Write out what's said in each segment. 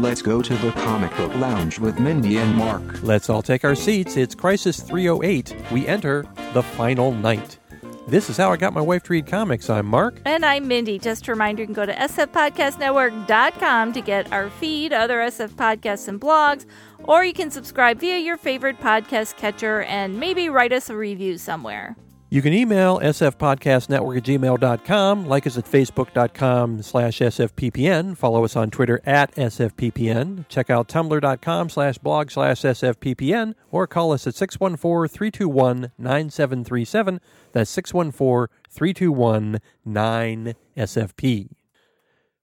Let's go to the comic book lounge with Mindy and Mark. Let's all take our seats. It's Crisis 308. We enter the final night. This is how I got my wife to read comics. I'm Mark. And I'm Mindy. Just a reminder, you can go to sfpodcastnetwork.com to get our feed, other SF podcasts and blogs, or you can subscribe via your favorite podcast catcher and maybe write us a review somewhere. You can email sfpodcastnetwork at gmail.com, like us at facebook.com slash sfppn, follow us on Twitter at sfppn, check out tumblr.com slash blog slash sfppn, or call us at 614-321-9737. That's 614-321-9SFP.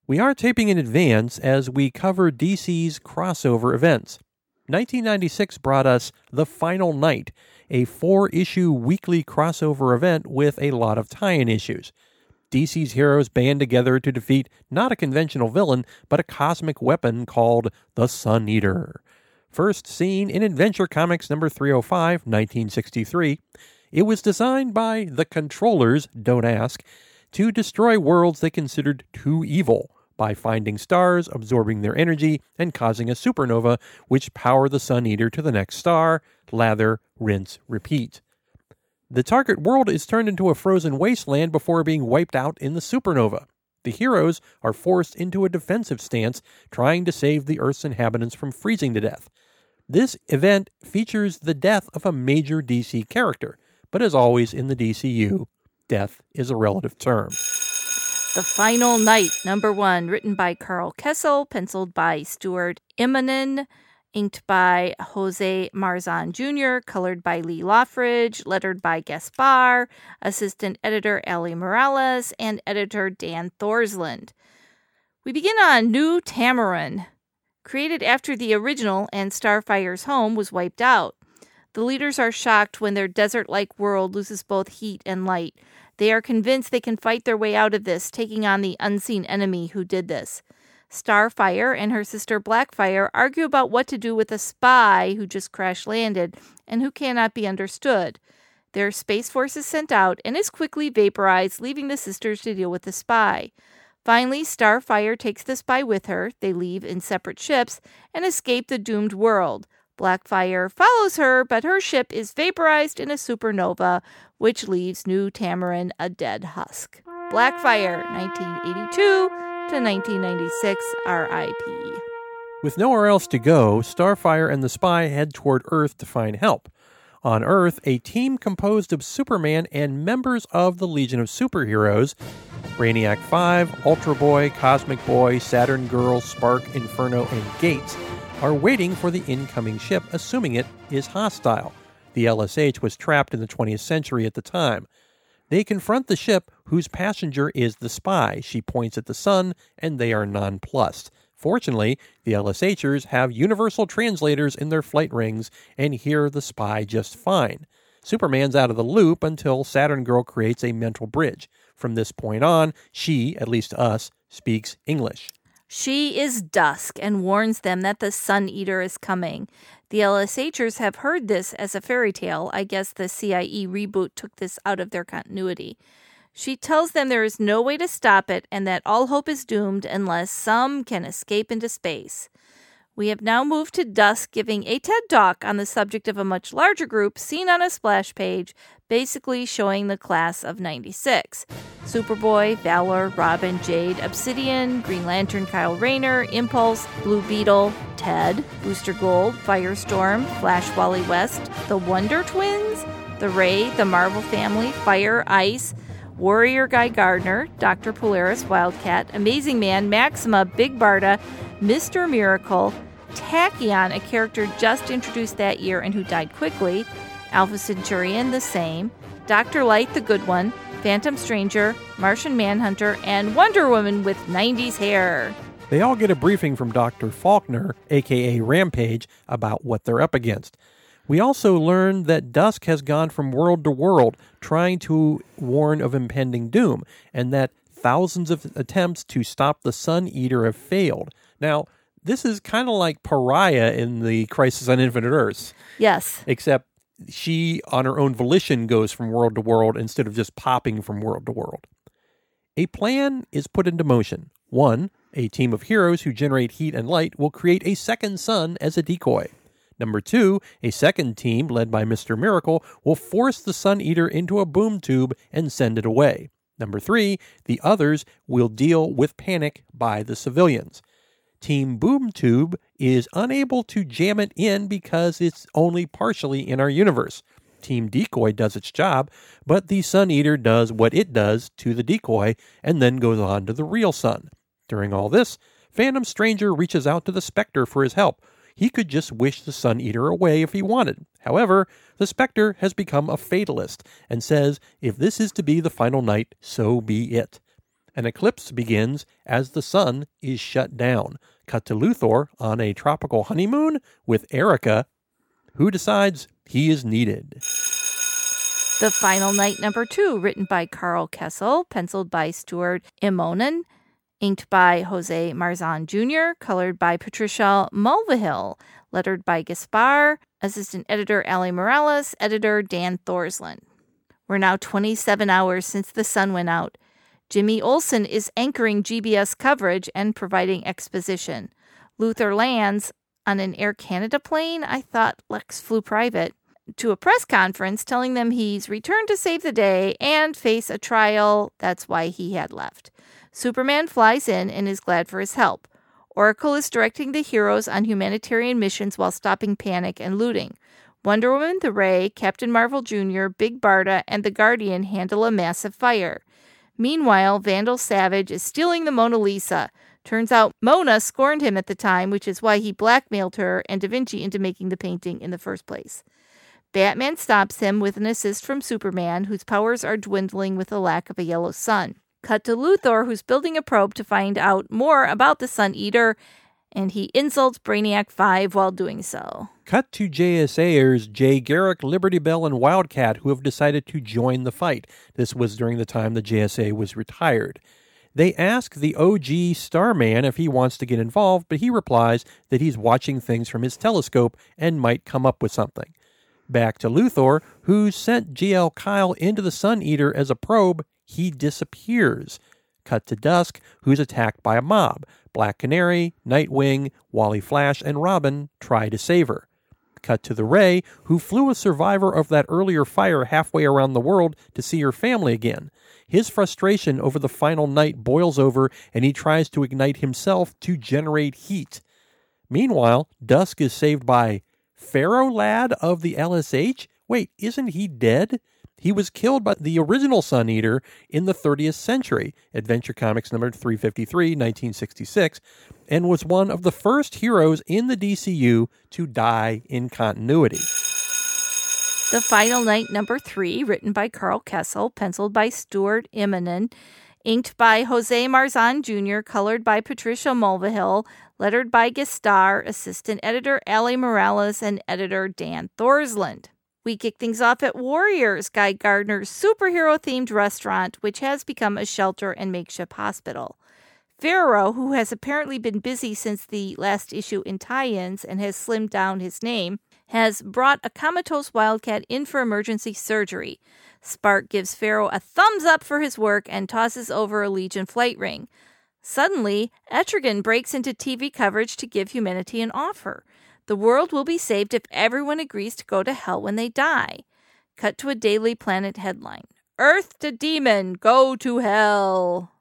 We are taping in advance as we cover DC's crossover events. 1996 brought us The Final Night, a four issue weekly crossover event with a lot of tie in issues. DC's heroes band together to defeat not a conventional villain, but a cosmic weapon called the Sun Eater. First seen in Adventure Comics number 305, 1963, it was designed by the Controllers, don't ask, to destroy worlds they considered too evil by finding stars, absorbing their energy, and causing a supernova, which power the Sun Eater to the next star, lather, rinse, repeat. The target world is turned into a frozen wasteland before being wiped out in the supernova. The heroes are forced into a defensive stance, trying to save the Earth's inhabitants from freezing to death. This event features the death of a major DC character, but as always in the DCU, death is a relative term. The Final Night, number one, written by Karl Kesel, penciled by Stuart Immonen, inked by Jose Marzan Jr., colored by Lee Loughridge, lettered by Gaspar, assistant editor Ali Morales, and editor Dan Thorsland. We begin on New Tamaran, created after the original and Starfire's home was wiped out. The leaders are shocked when their desert like world loses both heat and light. They are convinced they can fight their way out of this, taking on the unseen enemy who did this. Starfire and her sister Blackfire argue about what to do with a spy who just crash landed and who cannot be understood. Their space force is sent out and is quickly vaporized, leaving the sisters to deal with the spy. Finally, Starfire takes the spy with her. They leave in separate ships and escape the doomed world. Blackfire follows her, but her ship is vaporized in a supernova, which leaves New Tamaran a dead husk. Blackfire, 1982 to 1996, RIP. With nowhere else to go, Starfire and the spy head toward Earth to find help. On Earth, a team composed of Superman and members of the Legion of Superheroes Brainiac 5, Ultra Boy, Cosmic Boy, Saturn Girl, Spark, Inferno, and Gates are waiting for the incoming ship, assuming it is hostile. The LSH was trapped in the 20th century at the time. They confront the ship, whose passenger is the spy. She points at the sun, and they are nonplussed. Fortunately, the LSHers have universal translators in their flight rings and hear the spy just fine. Superman's out of the loop until Saturn Girl creates a mental bridge. From this point on, she, at least to us, speaks English. She is dusk and warns them that the Sun Eater is coming. The LSHers have heard this as a fairy tale. I guess the CIE reboot took this out of their continuity. She tells them there is no way to stop it and that all hope is doomed unless some can escape into space. We have now moved to Dusk giving a TED talk on the subject of a much larger group seen on a splash page, basically showing the class of 96. Superboy, Valor, Robin, Jade, Obsidian, Green Lantern, Kyle Rayner, Impulse, Blue Beetle, Ted, Booster Gold, Firestorm, Flash Wally West, the Wonder Twins, the Ray, the Marvel Family, Fire, Ice, Warrior Guy Gardner, Dr. Polaris, Wildcat, Amazing Man, Maxima, Big Barda, Mr. Miracle, Tachyon, a character just introduced that year and who died quickly, Alpha Centurion, the same, Dr. Light, the good one, Phantom Stranger, Martian Manhunter, and Wonder Woman with 90s hair. They all get a briefing from Dr. Faulkner, aka Rampage, about what they're up against. We also learn that Dusk has gone from world to world trying to warn of impending doom, and that thousands of attempts to stop the Sun Eater have failed. Now, this is kind of like Pariah in the Crisis on Infinite Earths, Yes. except she, on her own volition, goes from world to world instead of just popping from world to world. A plan is put into motion. One, a team of heroes who generate heat and light will create a second sun as a decoy. Number two, a second team led by Mr. Miracle will force the Sun Eater into a boom tube and send it away. Number three, the others will deal with panic by the civilians. Team Boom Tube is unable to jam it in because it's only partially in our universe. Team Decoy does its job, but the Sun Eater does what it does to the decoy and then goes on to the real sun. During all this, Phantom Stranger reaches out to the Spectre for his help. He could just wish the Sun Eater away if he wanted. However, the Spectre has become a fatalist and says if this is to be the final night, so be it. An eclipse begins as the sun is shut down. Cut to Luthor on a tropical honeymoon with Erica, who decides he is needed. The Final Night number two, written by Karl Kesel, penciled by Stuart Immonen, inked by Jose Marzan Jr., colored by Patricia Mulvihill, lettered by Gaspar, assistant editor Ali Morales, editor Dan Thorsland. We're now 27 hours since the sun went out. Jimmy Olsen is anchoring GBS coverage and providing exposition. Luthor lands on an Air Canada plane. I thought Lex flew private to a press conference telling them he's returned to save the day and face a trial. That's why he had left. Superman flies in and is glad for his help. Oracle is directing the heroes on humanitarian missions while stopping panic and looting. Wonder Woman, the Ray, Captain Marvel Jr., Big Barda, and the Guardian handle a massive fire. Meanwhile, Vandal Savage is stealing the Mona Lisa. Turns out Mona scorned him at the time, which is why he blackmailed her and Da Vinci into making the painting in the first place. Batman stops him with an assist from Superman, whose powers are dwindling with the lack of a yellow sun. Cut to Luthor, who's building a probe to find out more about the Sun Eater, and he insults Brainiac 5 while doing so. Cut to JSAers Jay Garrick, Liberty Bell, and Wildcat, who have decided to join the fight. This was during the time the JSA was retired. They ask the OG Starman if he wants to get involved, but he replies that he's watching things from his telescope and might come up with something. Back to Luthor, who sent GL Kyle into the Sun Eater as a probe, he disappears. Cut to Dusk, who's attacked by a mob. Black Canary, Nightwing, Wally Flash, and Robin try to save her. Cut to the Ray, who flew a survivor of that earlier fire halfway around the world to see her family again. His frustration over the final night boils over, and he tries to ignite himself to generate heat. Meanwhile, Dusk is saved by Ferro Lad of the LSH? Wait, isn't he dead? He was killed by the original Sun Eater in the 30th century, Adventure Comics number 353, 1966, and was one of the first heroes in the DCU to die in continuity. The Final Night number three, written by Karl Kesel, penciled by Stuart Immonen, inked by Jose Marzan Jr., colored by Patricia Mulvihill, lettered by Gaspar, assistant editor Ali Morales, and editor Dan Thorsland. We kick things off at Warriors, Guy Gardner's superhero themed restaurant, which has become a shelter and makeshift hospital. Ferro, who has apparently been busy since the last issue in tie ins and has slimmed down his name, has brought a comatose wildcat in for emergency surgery. Spark gives Ferro a thumbs up for his work and tosses over a Legion flight ring. Suddenly, Etrigan breaks into TV coverage to give humanity an offer. The world will be saved if everyone agrees to go to hell when they die. Cut to a Daily Planet headline Earth to Demon, go to hell.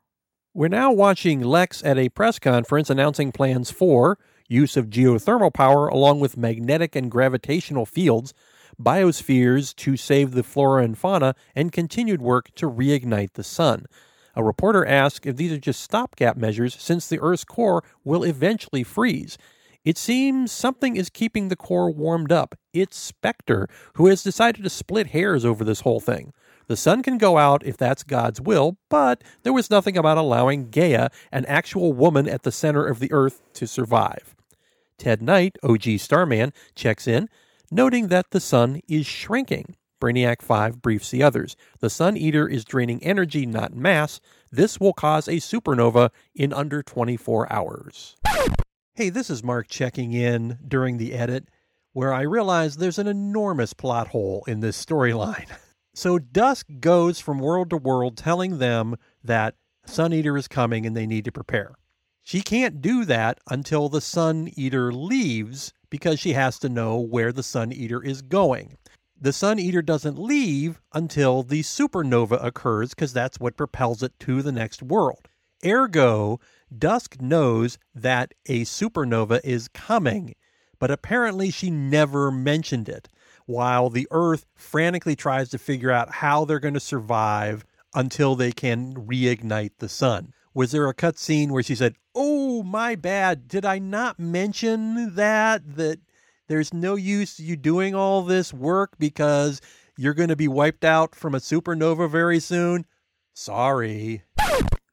We're now watching Lex at a press conference announcing plans for use of geothermal power along with magnetic and gravitational fields, biospheres to save the flora and fauna, and continued work to reignite the sun. A reporter asks if these are just stopgap measures since the Earth's core will eventually freeze. It seems something is keeping the core warmed up. It's Spectre, who has decided to split hairs over this whole thing. The sun can go out if that's God's will, but there was nothing about allowing Gaia, an actual woman at the center of the earth, to survive. Ted Knight, OG Starman, checks in, noting that the sun is shrinking. Brainiac 5 briefs the others. The Sun Eater is draining energy, not mass. This will cause a supernova in under 24 hours. Hey, this is Mark checking in during the edit where I realize there's an enormous plot hole in this storyline. So Dusk goes from world to world telling them that Sun Eater is coming and they need to prepare. She can't do that until the Sun Eater leaves because she has to know where the Sun Eater is going. The Sun Eater doesn't leave until the supernova occurs because that's what propels it to the next world. Ergo, Dusk knows that a supernova is coming, but apparently she never mentioned it while the Earth frantically tries to figure out how they're going to survive until they can reignite the sun. Was there a cut scene where she said, Oh, my bad. Did I not mention that? That there's no use you doing all this work because you're going to be wiped out from a supernova very soon? Sorry.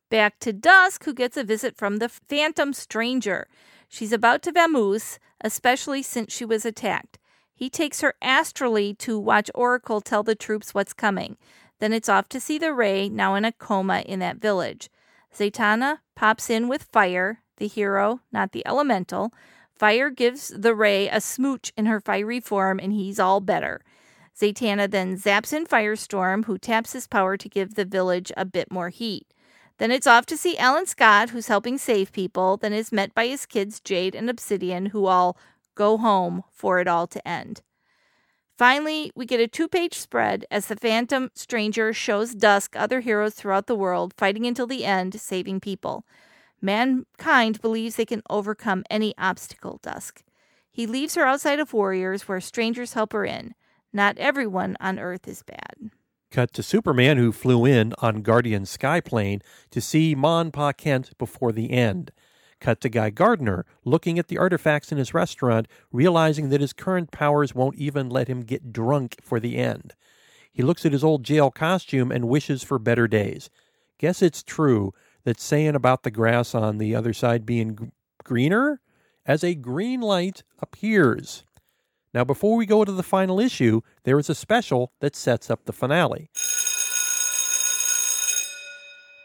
Back to Dusk, who gets a visit from the Phantom Stranger. She's about to vamoose, especially since she was attacked. He takes her astrally to watch Oracle tell the troops what's coming. Then it's off to see the Ray, now in a coma in that village. Zatanna pops in with Fire, the hero, not the elemental. Fire gives the Ray a smooch in her fiery form, and he's all better. Zatanna then zaps in Firestorm, who taps his power to give the village a bit more heat. Then it's off to see Alan Scott, who's helping save people, then is met by his kids, Jade and Obsidian, who all go home for it all to end. Finally, we get a two page spread as the Phantom Stranger shows Dusk other heroes throughout the world fighting until the end, saving people. Mankind believes they can overcome any obstacle, Dusk. He leaves her outside of warriors where strangers help her in. Not everyone on Earth is bad. Cut to Superman, who flew in on Guardian Skyplane to see Mon Pa Kent before the end. Cut to Guy Gardner, looking at the artifacts in his restaurant, realizing that his current powers won't even let him get drunk for the end. He looks at his old jail costume and wishes for better days. Guess it's true that saying about the grass on the other side being g- greener as a green light appears. Now, before we go to the final issue, there is a special that sets up the finale.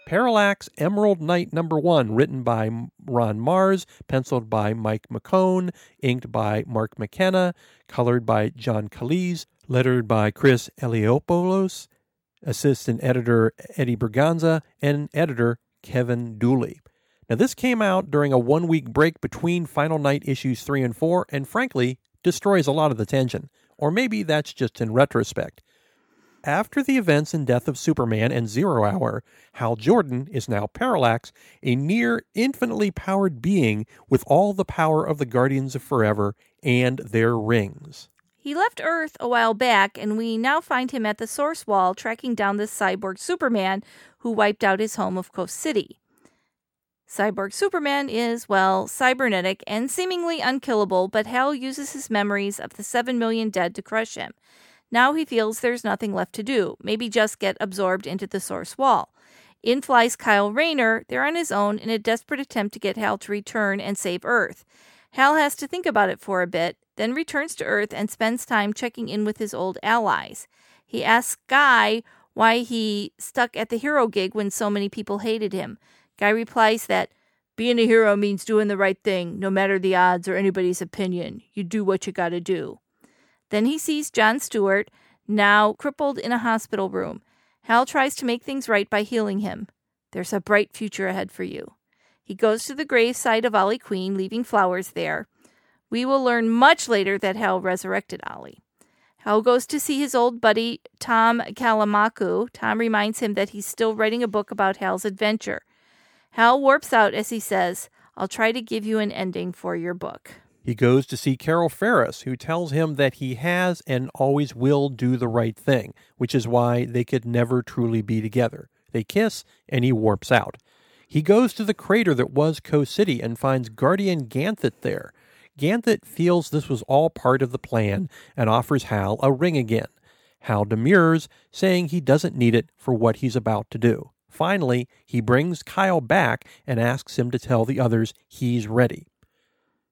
Parallax Emerald Knight number one, written by Ron Marz, penciled by Mike McKone, inked by Mark McKenna, colored by John Kalisz, lettered by Chris Eliopoulos, assistant editor Eddie Berganza, and editor Kevin Dooley. Now, this came out during a one week break between Final Night issues 3 and 4, and frankly, destroys a lot of the tension. Or maybe that's just in retrospect. After the events and death of Superman and Zero Hour, Hal Jordan is now Parallax, a near infinitely powered being with all the power of the Guardians of Forever and their rings. He left Earth a while back, and we now find him at the Source Wall tracking down the cyborg Superman who wiped out his home of Coast City. Cyborg Superman is, well, cybernetic and seemingly unkillable, but Hal uses his memories of the 7 million dead to crush him. Now he feels there's nothing left to do, maybe just get absorbed into the source wall. In flies Kyle Rayner, they're on his own in a desperate attempt to get Hal to return and save Earth. Hal has to think about it for a bit, then returns to Earth and spends time checking in with his old allies. He asks Guy why he stuck at the hero gig when so many people hated him. Guy replies that being a hero means doing the right thing, no matter the odds or anybody's opinion. You do what you gotta do. Then he sees John Stewart, now crippled in a hospital room. Hal tries to make things right by healing him. There's a bright future ahead for you. He goes to the gravesite of Ollie Queen, leaving flowers there. We will learn much later that Hal resurrected Ollie. Hal goes to see his old buddy Tom Kalmaku. Tom reminds him that he's still writing a book about Hal's adventure. Hal warps out as he says, I'll try to give you an ending for your book. He goes to see Carol Ferris, who tells him that he has and always will do the right thing, which is why they could never truly be together. They kiss, and he warps out. He goes to the crater that was Coast City and finds Guardian Ganthet there. Ganthet feels this was all part of the plan and offers Hal a ring again. Hal demurs, saying he doesn't need it for what he's about to do. Finally, he brings Kyle back and asks him to tell the others he's ready.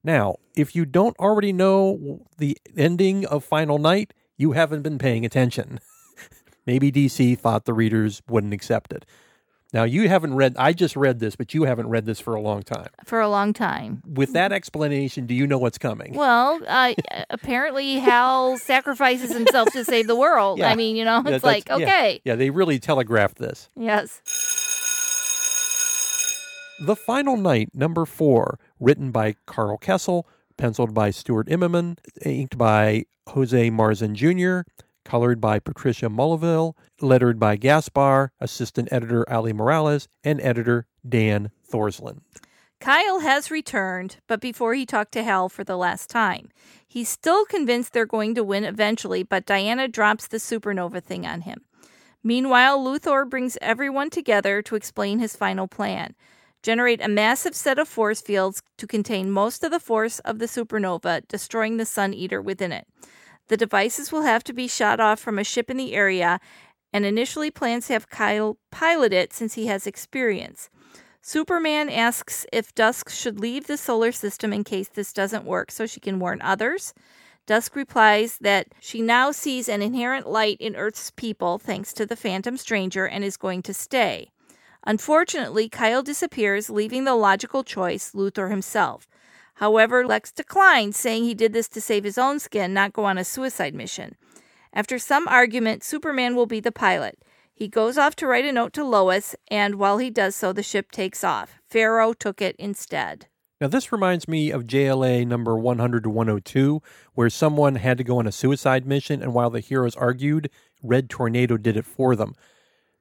Now, if you don't already know the ending of Final Night, you haven't been paying attention. Maybe DC thought the readers wouldn't accept it. Now, you haven't read, I just read this, but you haven't read this for a long time. For a long time. With that explanation, do you know what's coming? Well, uh, apparently Hal sacrifices himself to save the world. Yeah. I mean, you know, Yeah, it's like, that's- yeah. okay. Yeah, they really telegraphed this. Yes. The Final Night, number four, written by Karl Kesel, penciled by Stuart Immonen, inked by Jose Marzan Jr., colored by Patricia Mulvihill, lettered by Gaspar, assistant editor Ali Morales, and editor Dan Thorsland. Kyle has returned, but before he talked to Hal for the last time. He's still convinced they're going to win eventually, but Diana drops the supernova thing on him. Meanwhile, Luthor brings everyone together to explain his final plan generate a massive set of force fields to contain most of the force of the supernova, destroying the Sun Eater within it. The devices will have to be shot off from a ship in the area, and initially plans to have Kyle pilot it since he has experience. Superman asks if Dusk should leave the solar system in case this doesn't work so she can warn others. Dusk replies that she now sees an inherent light in Earth's people thanks to the Phantom Stranger and is going to stay. Unfortunately, Kyle disappears, leaving the logical choice, Luthor himself. However, Lex declines, saying he did this to save his own skin, not go on a suicide mission. After some argument, Superman will be the pilot. He goes off to write a note to Lois, and while he does so, the ship takes off. Ferro took it instead. Now, this reminds me of JLA number 100 to 102, where someone had to go on a suicide mission, and while the heroes argued, Red Tornado did it for them.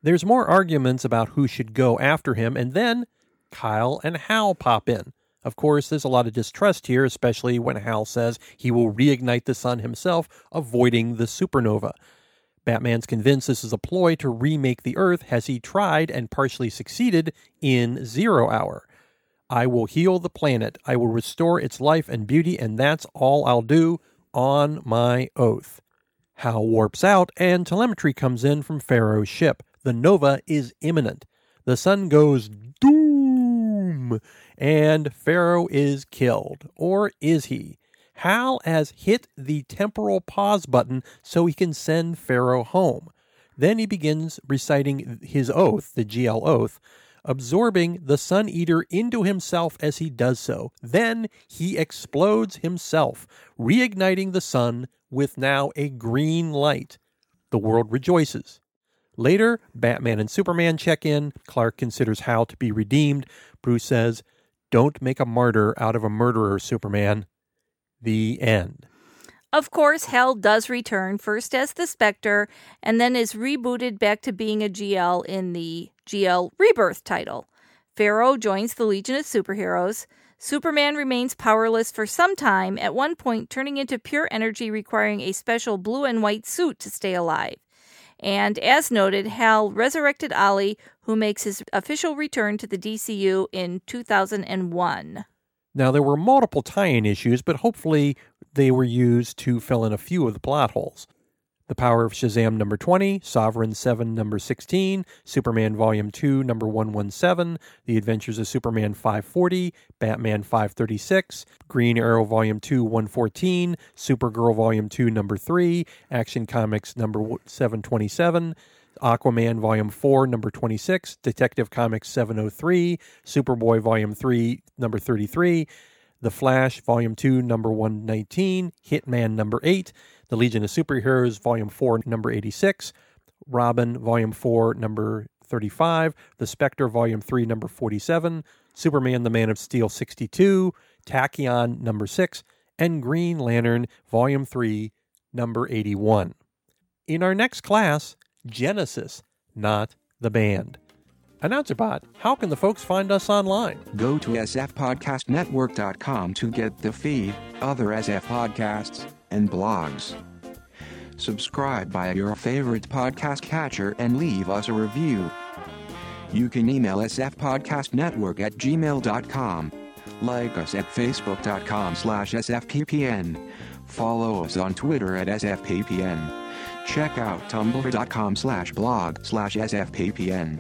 There's more arguments about who should go after him, and then Kyle and Hal pop in. Of course, there's a lot of distrust here, especially when Hal says he will reignite the sun himself, avoiding the supernova. Batman's convinced this is a ploy to remake the Earth, as he tried and partially succeeded in Zero Hour. I will heal the planet. I will restore its life and beauty, and that's all I'll do on my oath. Hal warps out, and telemetry comes in from Ferro's ship. The Nova is imminent. The sun goes doom, and Ferro is killed. Or is he? Hal has hit the temporal pause button so he can send Ferro home. Then he begins reciting his oath, the GL oath, absorbing the Sun Eater into himself as he does so. Then he explodes himself, reigniting the sun with now a green light. The world rejoices. Later, Batman and Superman check in. Clark considers Hal to be redeemed. Bruce says, Don't make a martyr out of a murderer, Superman. The end. Of course, Hal does return, first as the Spectre, and then is rebooted back to being a GL in the GL Rebirth title. Ferro joins the Legion of Superheroes. Superman remains powerless for some time, at one point turning into pure energy, requiring a special blue and white suit to stay alive. And as noted, Hal resurrected Ollie, who makes his official return to the DCU in 2001. Now, there were multiple tie in issues, but hopefully they were used to fill in a few of the plot holes. The Power of Shazam number 20, Sovereign 7 number 16, Superman volume 2 number 117, The Adventures of Superman 540, Batman 536, Green Arrow volume 2 114, Supergirl volume 2 number 3, Action Comics number 727, Aquaman Volume 4, number 26, Detective Comics 703, Superboy Volume 3, number 33, The Flash Volume 2, number 119, Hitman number 8, The Legion of Superheroes Volume 4, number 86, Robin Volume 4, number 35, The Spectre Volume 3, number 47, Superman the Man of Steel 62, Tachyon number 6, and Green Lantern Volume 3, number 81. In our next class, Genesis, not the band. Announcer Bot, how can the folks find us online? Go to sfpodcastnetwork.com to get the feed, other SF podcasts, and blogs. Subscribe by your favorite podcast catcher and leave us a review. You can email sfpodcastnetwork at gmail.com. Like us at facebook.com slash sfppn. Follow us on Twitter at sfppn. Check out tumblr.com slash blog slash sfppn.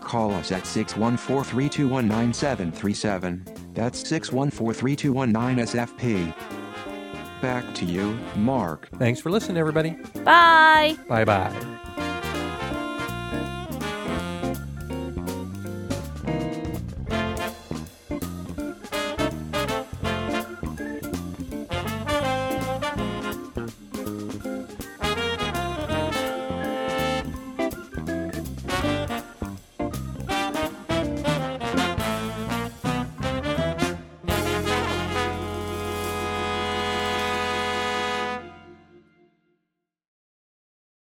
Call us at 614-321-9737. That's 614-321-9SFP. Back to you, Mark. Thanks for listening, everybody. Bye. Bye bye.